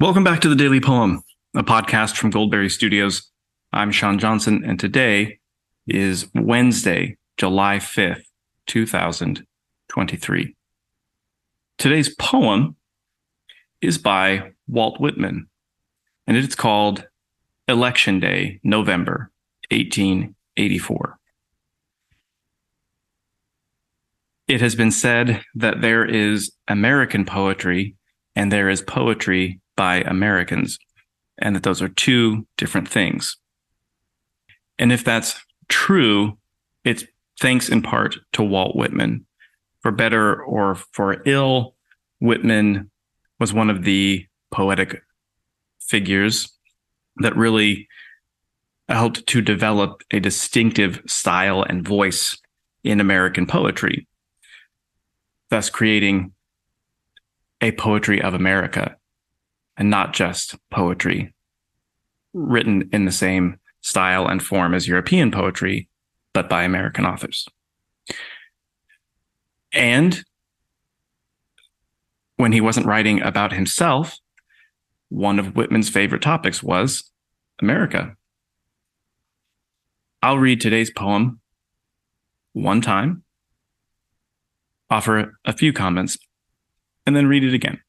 Welcome back to the Daily Poem, a podcast from Goldberry Studios. I'm Sean Johnson, and today is Wednesday, July 5th, 2023. Today's poem is by Walt Whitman, and it's called Election Day, November 1884. It has been said that there is American poetry and there is poetry by Americans, and that those are two different things. And if that's true, it's thanks in part to Walt Whitman. For better or for ill, Whitman was one of the poetic figures that really helped to develop a distinctive style and voice in American poetry, thus creating a poetry of America and not just poetry written in the same style and form as European poetry, but by American authors. And when he wasn't writing about himself, one of Whitman's favorite topics was America. I'll read today's poem one time, offer a few comments, and then read it again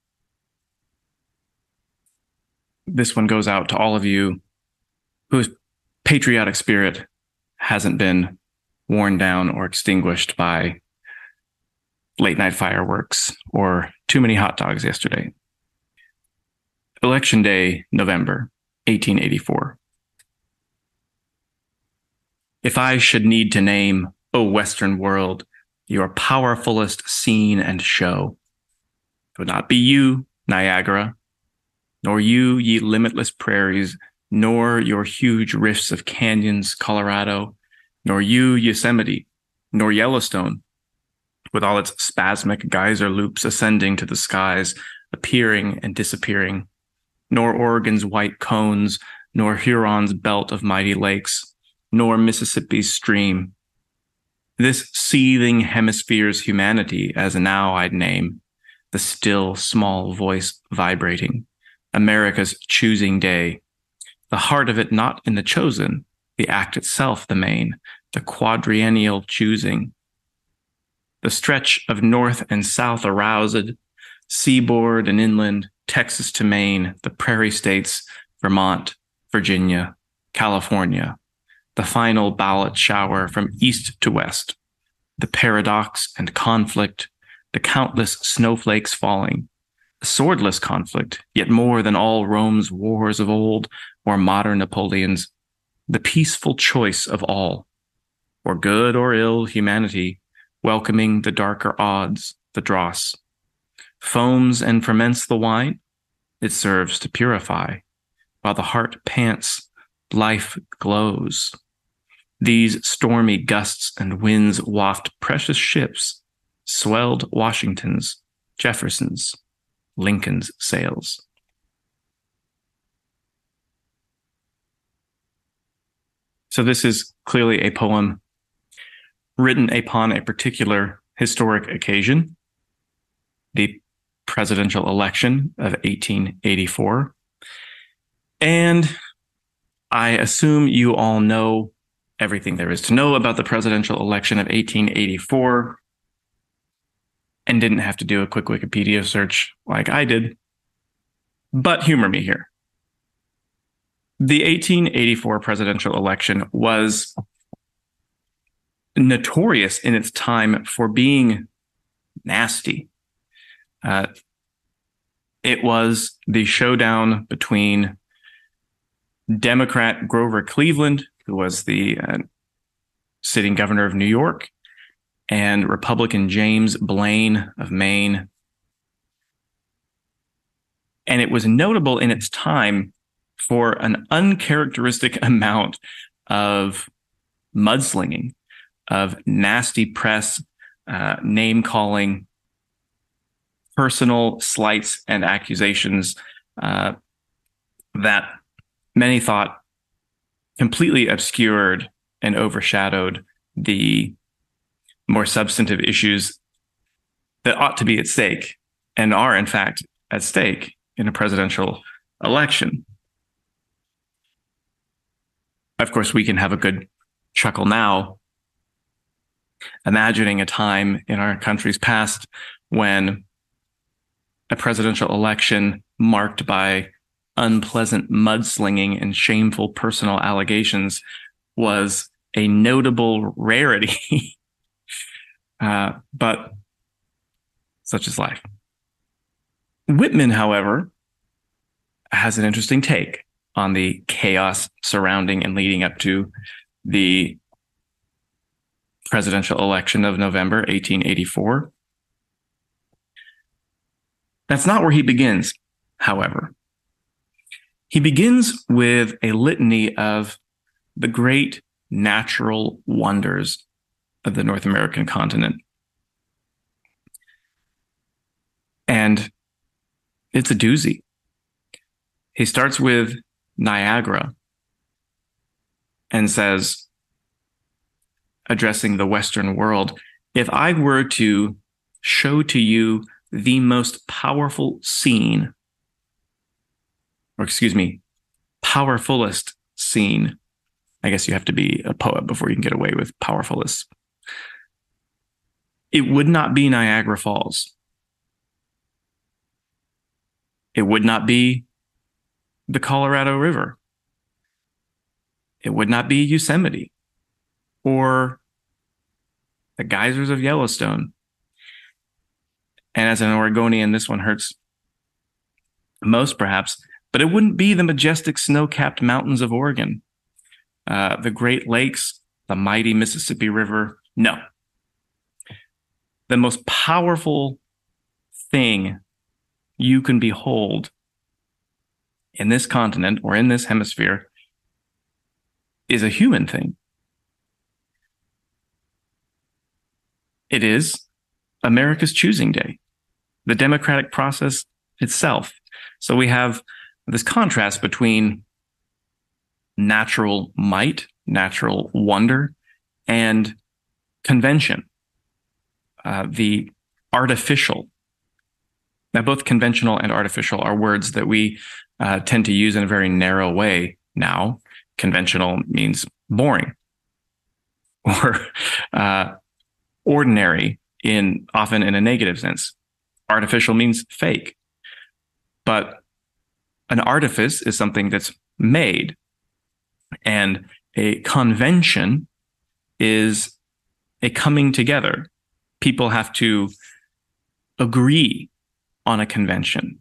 this one goes out to all of you whose patriotic spirit hasn't been worn down or extinguished by late night fireworks or too many hot dogs yesterday. Election Day, November 1884. If I should need to name, O Western world, your powerfulest scene and show, it would not be you, Niagara, nor you, ye limitless prairies, nor your huge rifts of canyons, Colorado, nor you, Yosemite, nor Yellowstone, with all its spasmic geyser loops ascending to the skies, appearing and disappearing, nor Oregon's white cones, nor Huron's belt of mighty lakes, nor Mississippi's stream. This seething hemisphere's humanity, as now I'd name, the still small voice vibrating America's choosing day. The heart of it not in the chosen, the act itself the main, the quadriennial choosing. The stretch of north and south aroused, seaboard and inland, Texas to Maine, the prairie states, Vermont, Virginia, California, the final ballot shower from east to west, the paradox and conflict, the countless snowflakes falling, swordless conflict, yet more than all Rome's wars of old or modern Napoleon's, the peaceful choice of all, or good or ill humanity, welcoming the darker odds, the dross. Foams and ferments the wine, it serves to purify. While the heart pants, life glows. These stormy gusts and winds waft precious ships, swelled Washingtons, Jeffersons, Lincoln's sails. So, this is clearly a poem written upon a particular historic occasion, the presidential election of 1884. And I assume you all know everything there is to know about the presidential election of 1884 and didn't have to do a quick Wikipedia search like I did. But humor me here. The 1884 presidential election was notorious in its time for being nasty. Uh, it was the showdown between Democrat Grover Cleveland, who was the uh, sitting governor of New York, and Republican James Blaine of Maine. And it was notable in its time for an uncharacteristic amount of mudslinging, of nasty press, uh, name calling, personal slights and accusations uh, that many thought completely obscured and overshadowed the more substantive issues that ought to be at stake and are in fact at stake in a presidential election. Of course, we can have a good chuckle now, imagining a time in our country's past when a presidential election marked by unpleasant mudslinging and shameful personal allegations was a notable rarity. uh, but such is life. Whitman, however, has an interesting take on the chaos surrounding and leading up to the presidential election of November 1884. That's not where he begins, however. He begins with a litany of the great natural wonders of the North American continent. And it's a doozy. He starts with Niagara and says, addressing the Western world, if I were to show to you the most powerful scene, or excuse me, powerfulest scene, I guess you have to be a poet before you can get away with powerfulest. It would not be Niagara Falls. It would not be the Colorado River. It would not be Yosemite or the geysers of Yellowstone. And as an Oregonian, this one hurts most, perhaps, but it wouldn't be the majestic snow capped mountains of Oregon, uh, the Great Lakes, the mighty Mississippi River. No. The most powerful thing you can behold in this continent or in this hemisphere is a human thing. It is America's choosing day, the democratic process itself. So we have this contrast between natural might, natural wonder, and convention, uh, the artificial. Now, both conventional and artificial are words that we uh, tend to use in a very narrow way now. Conventional means boring or uh, ordinary in often in a negative sense. Artificial means fake. But an artifice is something that's made. And a convention is a coming together. People have to agree on a convention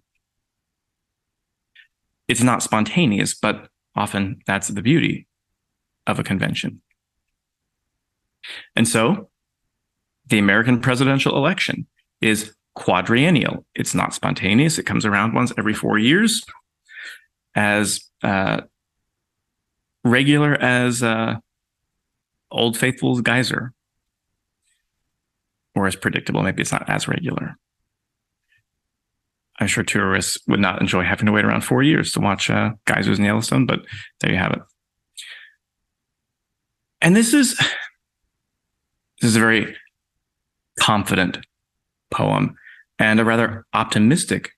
it's not spontaneous, but often that's the beauty of a convention. And so the American presidential election is quadrennial. It's not spontaneous. It comes around once every four years as uh, regular as uh, Old Faithful's geyser, or as predictable. Maybe it's not as regular. I'm sure tourists would not enjoy having to wait around four years to watch uh, geysers in Yellowstone, but there you have it. And this is this is a very confident poem and a rather optimistic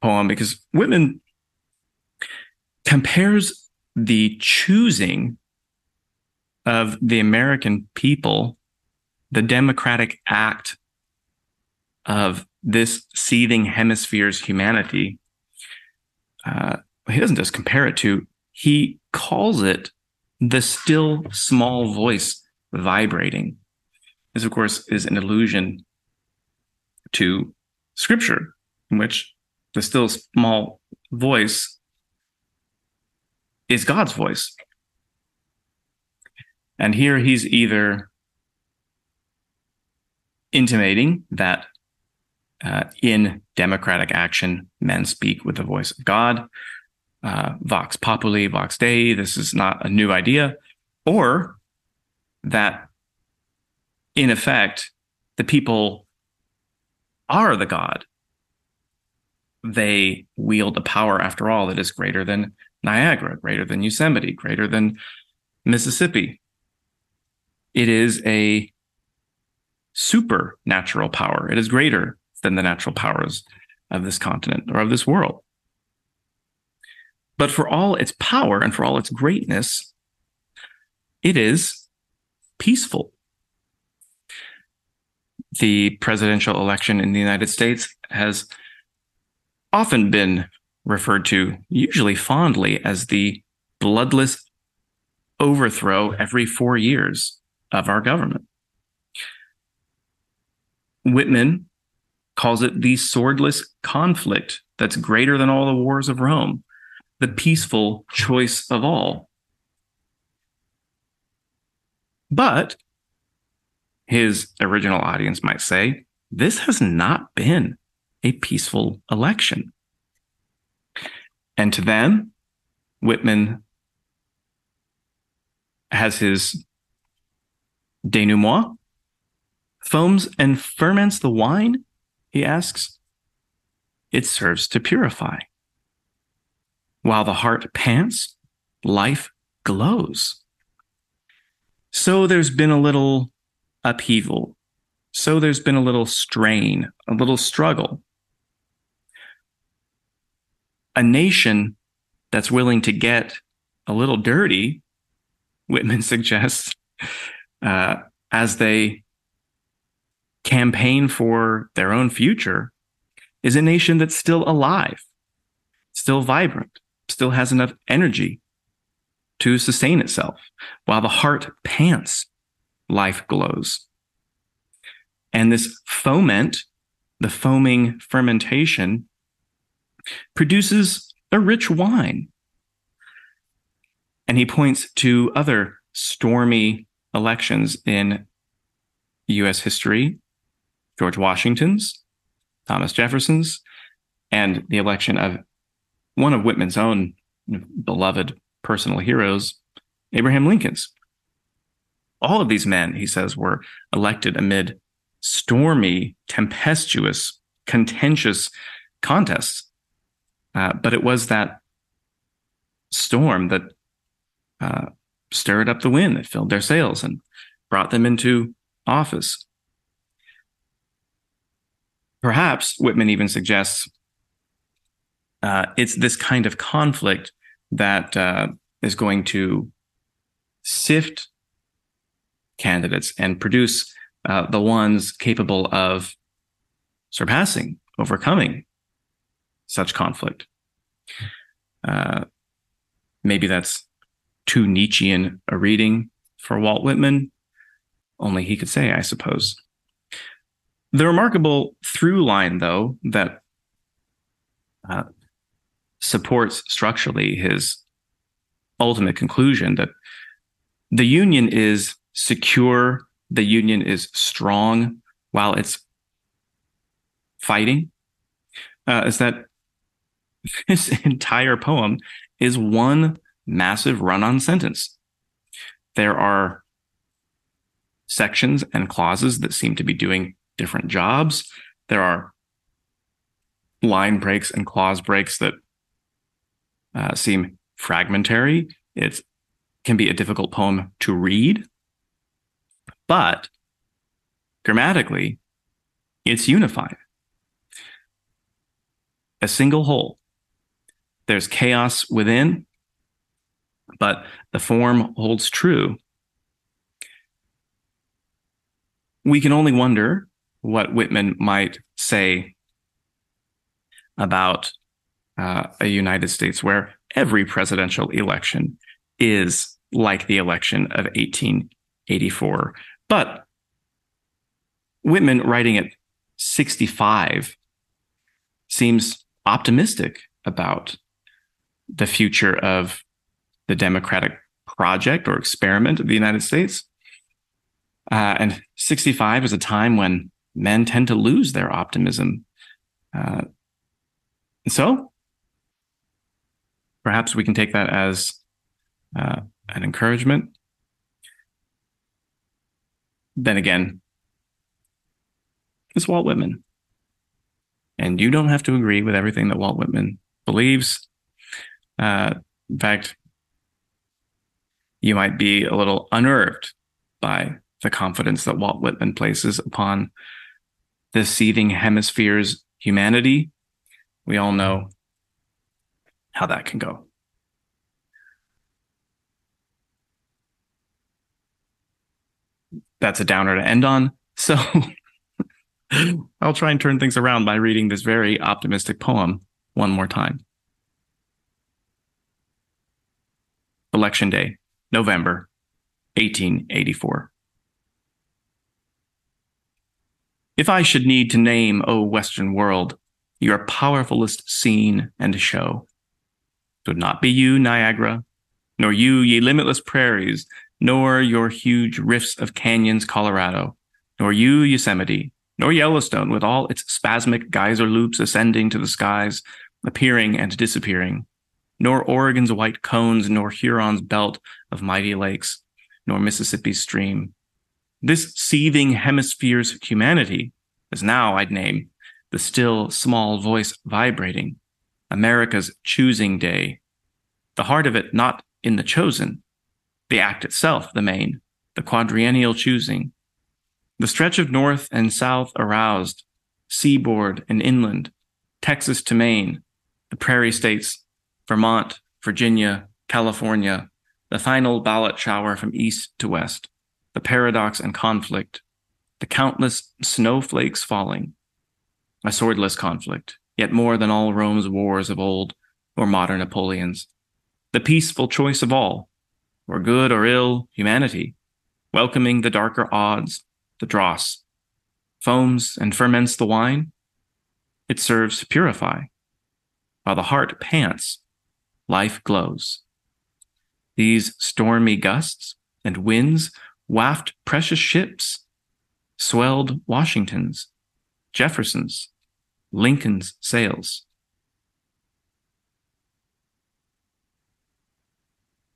poem because Whitman compares the choosing of the American people, the democratic act of this seething hemisphere's humanity, uh, he doesn't just compare it to, he calls it the still small voice vibrating. This, of course, is an allusion to scripture, in which the still small voice is God's voice. And here he's either intimating that uh, in democratic action, men speak with the voice of God. Uh, vox populi, vox dei. This is not a new idea, or that in effect, the people are the God. They wield a power, after all, that is greater than Niagara, greater than Yosemite, greater than Mississippi. It is a supernatural power. It is greater than the natural powers of this continent or of this world. But for all its power and for all its greatness, it is peaceful. The presidential election in the United States has often been referred to, usually fondly, as the bloodless overthrow every four years of our government. Whitman calls it the swordless conflict that's greater than all the wars of Rome, the peaceful choice of all. But his original audience might say, this has not been a peaceful election. And to them, Whitman has his denouement, foams and ferments the wine, he asks. It serves to purify. While the heart pants, life glows. So there's been a little upheaval. So there's been a little strain, a little struggle. A nation that's willing to get a little dirty, Whitman suggests, uh, as they campaign for their own future, is a nation that's still alive, still vibrant, still has enough energy to sustain itself. While the heart pants, life glows. And this foment, the foaming fermentation, produces a rich wine. And he points to other stormy elections in US history George Washington's, Thomas Jefferson's, and the election of one of Whitman's own beloved personal heroes, Abraham Lincoln's. All of these men, he says, were elected amid stormy, tempestuous, contentious contests. Uh, but it was that storm that uh, stirred up the wind that filled their sails and brought them into office. Perhaps Whitman even suggests uh, it's this kind of conflict that uh, is going to sift candidates and produce uh, the ones capable of surpassing, overcoming such conflict. Uh, maybe that's too Nietzschean a reading for Walt Whitman. Only he could say, I suppose. The remarkable through line, though, that uh, supports structurally his ultimate conclusion that the union is secure, the union is strong while it's fighting, uh, is that this entire poem is one massive run on sentence. There are sections and clauses that seem to be doing different jobs. There are line breaks and clause breaks that uh, seem fragmentary. It can be a difficult poem to read, but grammatically, it's unified. A single whole. There's chaos within, but the form holds true. We can only wonder what Whitman might say about uh, a United States where every presidential election is like the election of 1884. But Whitman, writing at 65, seems optimistic about the future of the democratic project or experiment of the United States. Uh, and 65 is a time when men tend to lose their optimism. Uh, so perhaps we can take that as uh, an encouragement. Then again, it's Walt Whitman. And you don't have to agree with everything that Walt Whitman believes. Uh, in fact, you might be a little unnerved by the confidence that Walt Whitman places upon the seething hemisphere's humanity, we all know how that can go. That's a downer to end on. So I'll try and turn things around by reading this very optimistic poem one more time. Election Day, November 1884. If I should need to name, O Western world, your powerfulest scene and show, it would not be you, Niagara, nor you, ye limitless prairies, nor your huge rifts of canyons, Colorado, nor you, Yosemite, nor Yellowstone, with all its spasmic geyser loops ascending to the skies, appearing and disappearing, nor Oregon's white cones, nor Huron's belt of mighty lakes, nor Mississippi's stream. This seething hemisphere's humanity is now, I'd name, the still small voice vibrating, America's choosing day. The heart of it not in the chosen, the act itself, the main, the quadrennial choosing. The stretch of north and south aroused, seaboard and inland, Texas to Maine, the prairie states, Vermont, Virginia, California, the final ballot shower from east to west, the paradox and conflict, the countless snowflakes falling, a swordless conflict, yet more than all Rome's wars of old or modern Napoleon's, the peaceful choice of all, or good or ill humanity, welcoming the darker odds, the dross, foams and ferments the wine. It serves to purify. While the heart pants, life glows. These stormy gusts and winds waft precious ships, swelled Washington's, Jefferson's, Lincoln's sails.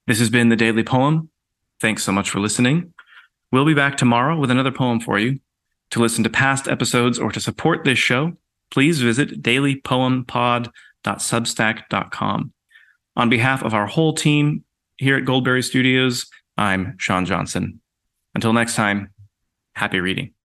This has been the Daily Poem. Thanks so much for listening. We'll be back tomorrow with another poem for you. To listen to past episodes or to support this show, please visit dailypoempod.substack.com. On behalf of our whole team here at Goldberry Studios, I'm Sean Johnson. Until next time, happy reading.